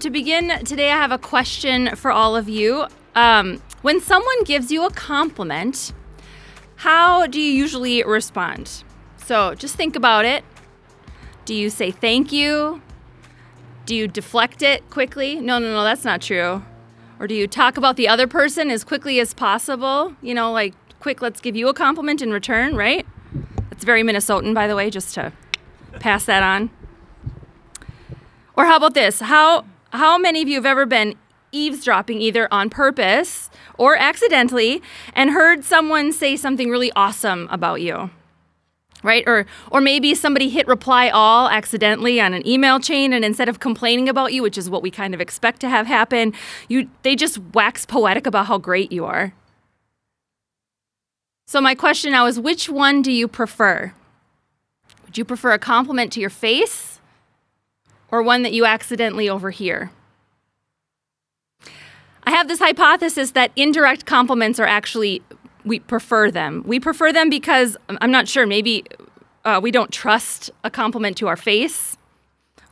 To begin today, I have a question for all of you. Um, when someone gives you a compliment, how do you usually respond? So, just think about it. Do you say thank you? Do you deflect it quickly? No, no, no, that's not true. Or do you talk about the other person as quickly as possible? You know, like, quick, let's give you a compliment in return, right? That's very Minnesotan, by the way, just to pass that on. Or how about this? How how many of you have ever been eavesdropping either on purpose or accidentally and heard someone say something really awesome about you? Right? Or or maybe somebody hit reply all accidentally on an email chain and instead of complaining about you, which is what we kind of expect to have happen, you they just wax poetic about how great you are. So my question now is which one do you prefer? Would you prefer a compliment to your face or one that you accidentally overhear. I have this hypothesis that indirect compliments are actually, we prefer them. We prefer them because I'm not sure, maybe uh, we don't trust a compliment to our face,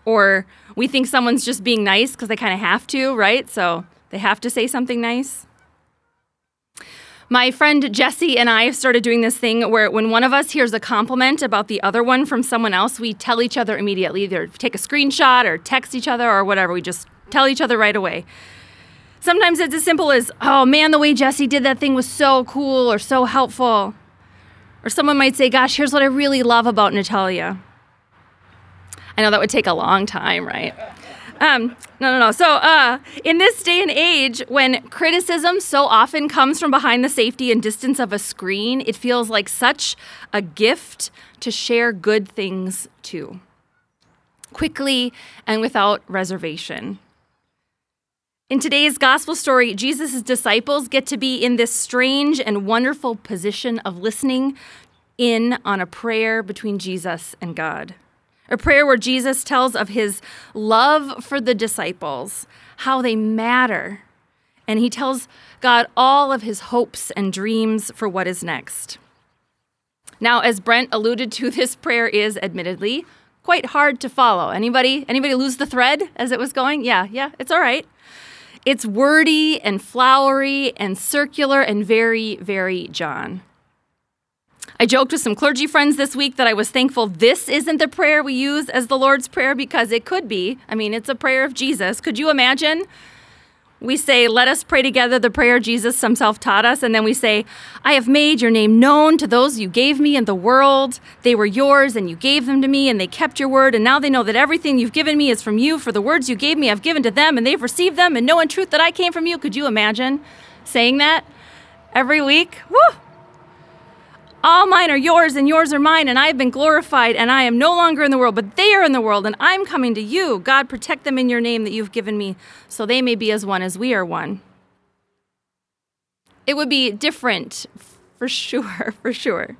or we think someone's just being nice because they kind of have to, right? So they have to say something nice. My friend Jesse and I have started doing this thing where when one of us hears a compliment about the other one from someone else, we tell each other immediately, either take a screenshot or text each other or whatever. We just tell each other right away. Sometimes it's as simple as, oh man, the way Jesse did that thing was so cool or so helpful. Or someone might say, gosh, here's what I really love about Natalia. I know that would take a long time, right? Um, no, no, no. So, uh, in this day and age, when criticism so often comes from behind the safety and distance of a screen, it feels like such a gift to share good things too, quickly and without reservation. In today's gospel story, Jesus' disciples get to be in this strange and wonderful position of listening in on a prayer between Jesus and God. A prayer where Jesus tells of his love for the disciples, how they matter, and he tells God all of his hopes and dreams for what is next. Now, as Brent alluded to, this prayer is admittedly quite hard to follow. Anybody anybody lose the thread as it was going? Yeah, yeah, it's all right. It's wordy and flowery and circular and very, very John. I joked with some clergy friends this week that I was thankful this isn't the prayer we use as the Lord's Prayer because it could be. I mean, it's a prayer of Jesus. Could you imagine? We say, Let us pray together the prayer Jesus himself taught us. And then we say, I have made your name known to those you gave me in the world. They were yours, and you gave them to me, and they kept your word. And now they know that everything you've given me is from you. For the words you gave me, I've given to them, and they've received them, and know in truth that I came from you. Could you imagine saying that every week? Woo! All mine are yours, and yours are mine, and I have been glorified, and I am no longer in the world, but they are in the world, and I'm coming to you. God, protect them in your name that you've given me, so they may be as one as we are one. It would be different, for sure, for sure.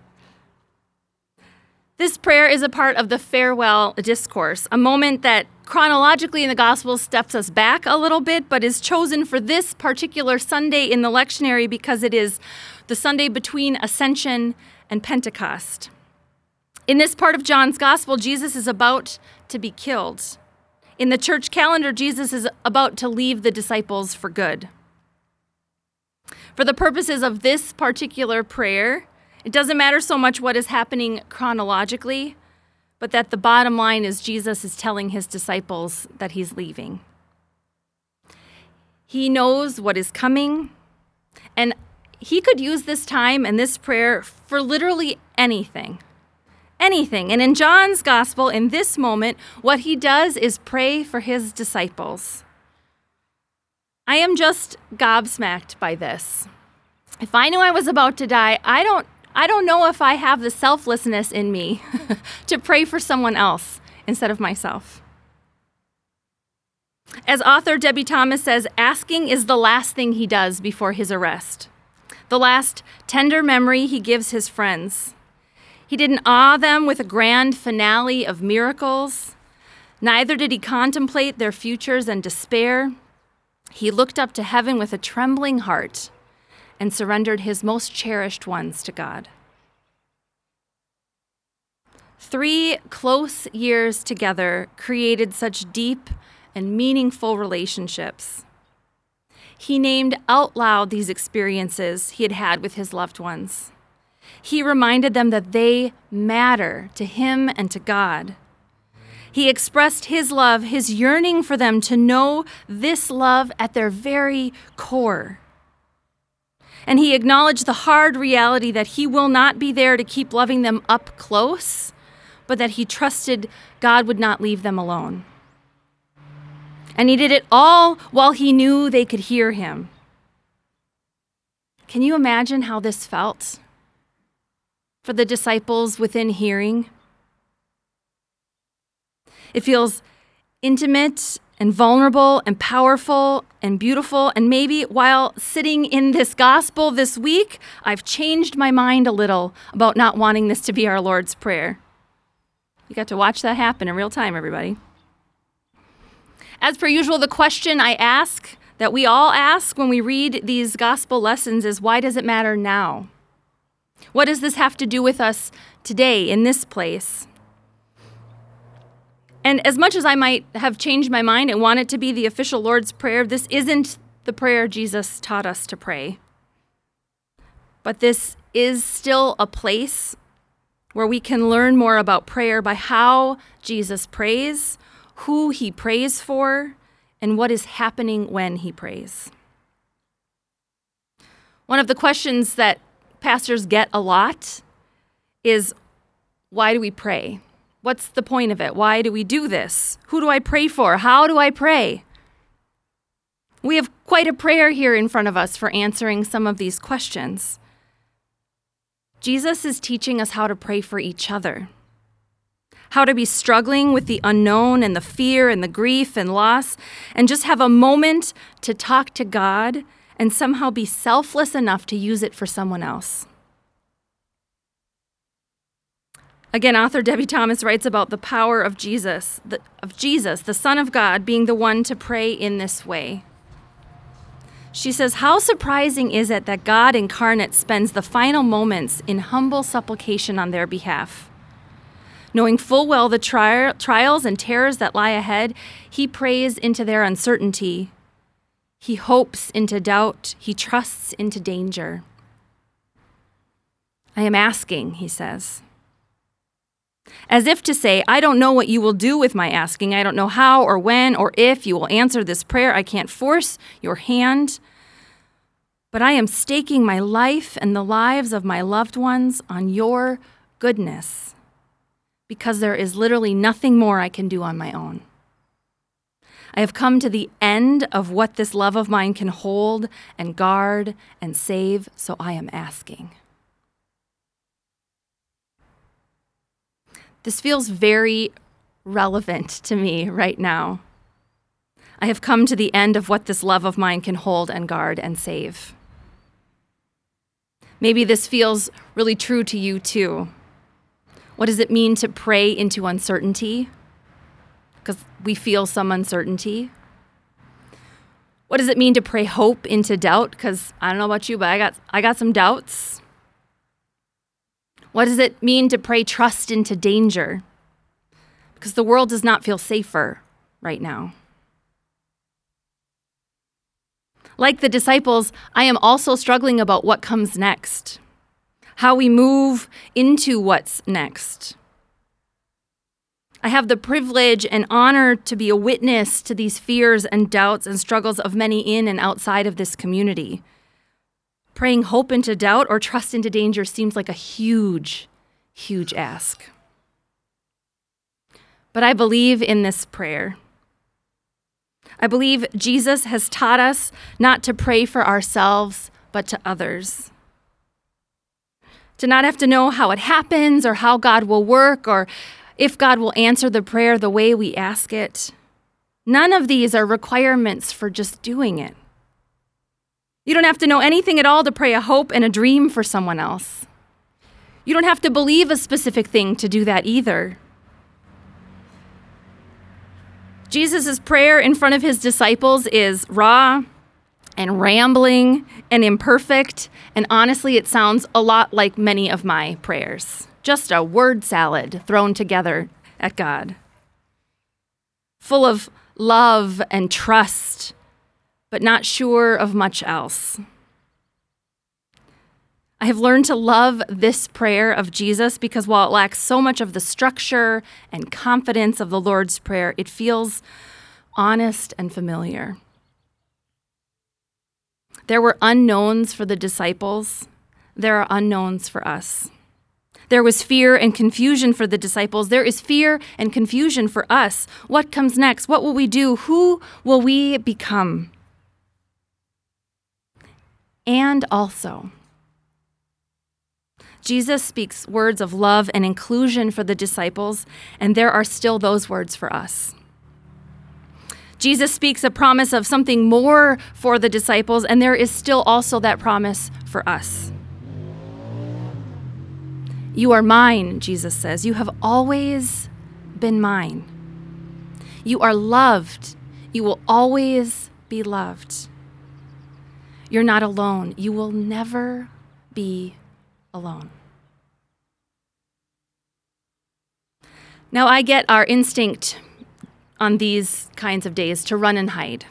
This prayer is a part of the farewell discourse, a moment that chronologically in the Gospels steps us back a little bit, but is chosen for this particular Sunday in the lectionary because it is the Sunday between Ascension and Pentecost. In this part of John's gospel, Jesus is about to be killed. In the church calendar, Jesus is about to leave the disciples for good. For the purposes of this particular prayer, it doesn't matter so much what is happening chronologically, but that the bottom line is Jesus is telling his disciples that he's leaving. He knows what is coming, and he could use this time and this prayer for literally anything. Anything. And in John's gospel, in this moment, what he does is pray for his disciples. I am just gobsmacked by this. If I knew I was about to die, I don't I don't know if I have the selflessness in me to pray for someone else instead of myself. As author Debie Thomas says, asking is the last thing he does before his arrest the last tender memory he gives his friends. He didn't awe them with a grand finale of miracles. Neither did he contemplate their futures and despair. He looked up to heaven with a trembling heart and surrendered his most cherished ones to God. Three close years together created such deep and meaningful relationships. He named out loud these experiences he had had with his loved ones. He reminded them that they matter to him and to God. He expressed his love, his yearning for them to know this love at their very core. And he acknowledged the hard reality that he will not be there to keep loving them up close, but that he trusted God would not leave them alone. And he did it all while he knew they could hear him. Can you imagine how this felt for the disciples within hearing? It feels intimate and vulnerable and powerful and beautiful. And maybe while sitting in this gospel this week, I've changed my mind a little about not wanting this to be our Lord's Prayer. You got to watch that happen in real time, everybody. As per usual, the question I ask that we all ask when we read these gospel lessons is why does it matter now? What does this have to do with us today in this place? And as much as I might have changed my mind and want it to be the official Lord's Prayer, this isn't the prayer Jesus taught us to pray. But this is still a place where we can learn more about prayer by how Jesus prays, who he prays for, and what is happening when he prays. One of the questions that pastors get a lot is why do we pray? What's the point of it? Why do we do this? Who do I pray for? How do I pray? We have quite a prayer here in front of us for answering some of these questions. Jesus is teaching us how to pray for each other, how to be struggling with the unknown and the fear and the grief and loss, and just have a moment to talk to God and somehow be selfless enough to use it for someone else. Again, author Debie Thomas writes about the power of Jesus, the, of Jesus, the Son of God, being the one to pray in this way. She says, How surprising is it that God incarnate spends the final moments in humble supplication on their behalf? Knowing full well the tri- trials and terrors that lie ahead, he prays into their uncertainty. He hopes into doubt. He trusts into danger. I am asking, he says as if to say, I don't know what you will do with my asking. I don't know how or when or if you will answer this prayer. I can't force your hand. But I am staking my life and the lives of my loved ones on your goodness because there is literally nothing more I can do on my own. I have come to the end of what this love of mine can hold and guard and save, so I am asking. This feels very relevant to me right now. I have come to the end of what this love of mine can hold and guard and save. Maybe this feels really true to you too. What does it mean to pray into uncertainty? Because we feel some uncertainty. What does it mean to pray hope into doubt? Because I don't know about you, but I got, I got some doubts. What does it mean to pray trust into danger? Because the world does not feel safer right now. Like the disciples, I am also struggling about what comes next, how we move into what's next. I have the privilege and honor to be a witness to these fears and doubts and struggles of many in and outside of this community. Praying hope into doubt or trust into danger seems like a huge, huge ask. But I believe in this prayer. I believe Jesus has taught us not to pray for ourselves, but to others. To not have to know how it happens or how God will work or if God will answer the prayer the way we ask it. None of these are requirements for just doing it. You don't have to know anything at all to pray a hope and a dream for someone else. You don't have to believe a specific thing to do that either. Jesus' prayer in front of his disciples is raw and rambling and imperfect, and honestly, it sounds a lot like many of my prayers. Just a word salad thrown together at God. full of love and trust, but not sure of much else. I have learned to love this prayer of Jesus because while it lacks so much of the structure and confidence of the Lord's Prayer, it feels honest and familiar. There were unknowns for the disciples, there are unknowns for us. There was fear and confusion for the disciples. There is fear and confusion for us. What comes next? What will we do? Who will we become? And also, Jesus speaks words of love and inclusion for the disciples, and there are still those words for us. Jesus speaks a promise of something more for the disciples, and there is still also that promise for us. You are mine, Jesus says. You have always been mine. You are loved. You will always be loved. You're not alone. You will never be alone. Now, I get our instinct on these kinds of days to run and hide.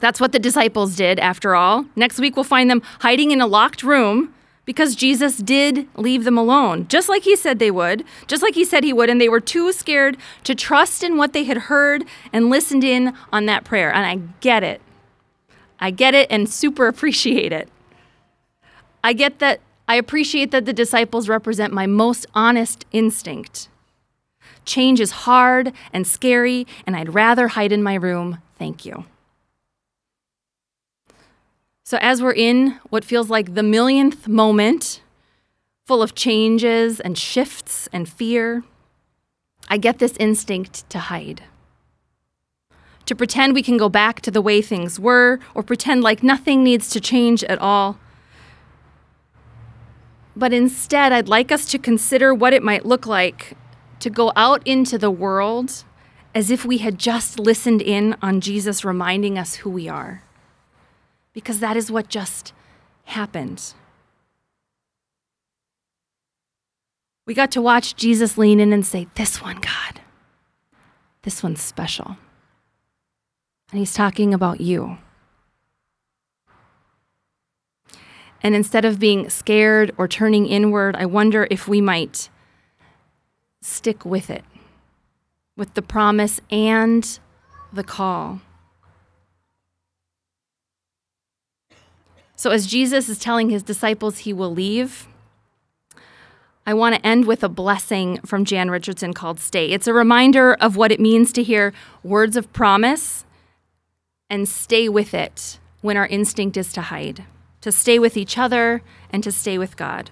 That's what the disciples did, after all. Next week, we'll find them hiding in a locked room because Jesus did leave them alone, just like he said they would, just like he said he would, and they were too scared to trust in what they had heard and listened in on that prayer. And I get it. I get it and super appreciate it. I get that I appreciate that the disciples represent my most honest instinct. Change is hard and scary, and I'd rather hide in my room. Thank you. So, as we're in what feels like the millionth moment, full of changes and shifts and fear, I get this instinct to hide. To pretend we can go back to the way things were, or pretend like nothing needs to change at all. But instead, I'd like us to consider what it might look like to go out into the world as if we had just listened in on Jesus reminding us who we are. Because that is what just happened. We got to watch Jesus lean in and say, This one, God, this one's special. And he's talking about you. And instead of being scared or turning inward, I wonder if we might stick with it, with the promise and the call. So, as Jesus is telling his disciples he will leave, I want to end with a blessing from Jan Richardson called Stay. It's a reminder of what it means to hear words of promise and stay with it when our instinct is to hide, to stay with each other and to stay with God.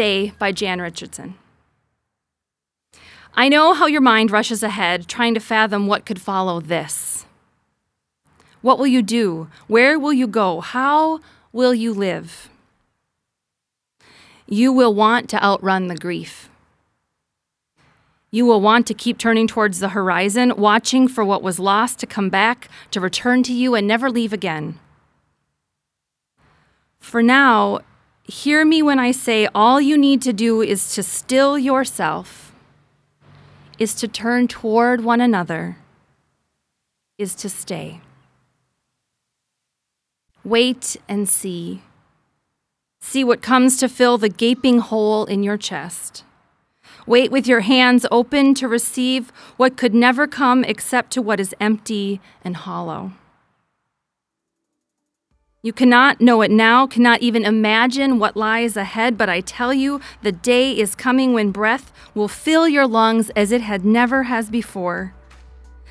By Jan Richardson. I know how your mind rushes ahead, trying to fathom what could follow this. What will you do? Where will you go? How will you live? You will want to outrun the grief. You will want to keep turning towards the horizon, watching for what was lost to come back, to return to you, and never leave again. For now, Hear me when I say all you need to do is to still yourself, is to turn toward one another, is to stay. Wait and see. See what comes to fill the gaping hole in your chest. Wait with your hands open to receive what could never come except to what is empty and hollow. You cannot know it now, cannot even imagine what lies ahead, but I tell you, the day is coming when breath will fill your lungs as it had never has before.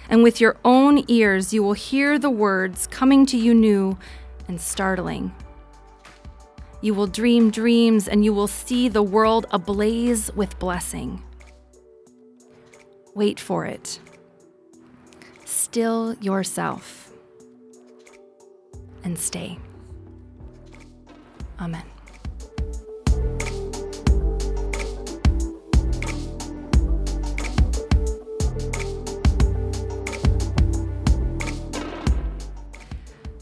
And with your own ears, you will hear the words coming to you new and startling. You will dream dreams and you will see the world ablaze with blessing. Wait for it. Still yourself and stay. Amen.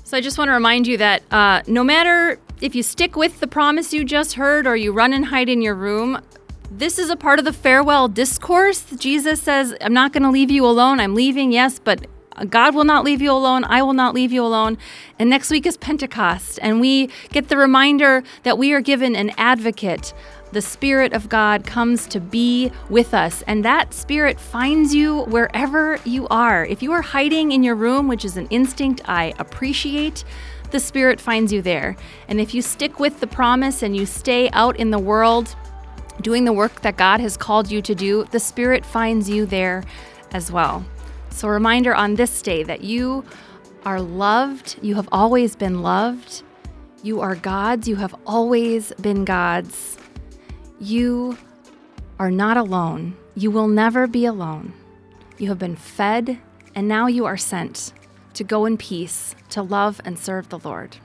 So I just want to remind you that uh, no matter if you stick with the promise you just heard or you run and hide in your room, this is a part of the farewell discourse. Jesus says, I'm not going to leave you alone. I'm leaving, yes, but God will not leave you alone. I will not leave you alone. And next week is Pentecost, and we get the reminder that we are given an advocate. The Spirit of God comes to be with us, and that Spirit finds you wherever you are. If you are hiding in your room, which is an instinct I appreciate, the Spirit finds you there. And if you stick with the promise and you stay out in the world, doing the work that God has called you to do, the Spirit finds you there as well. So, a reminder on this day that you are loved, you have always been loved, you are God's, you have always been God's. You are not alone, you will never be alone. You have been fed, and now you are sent to go in peace to love and serve the Lord.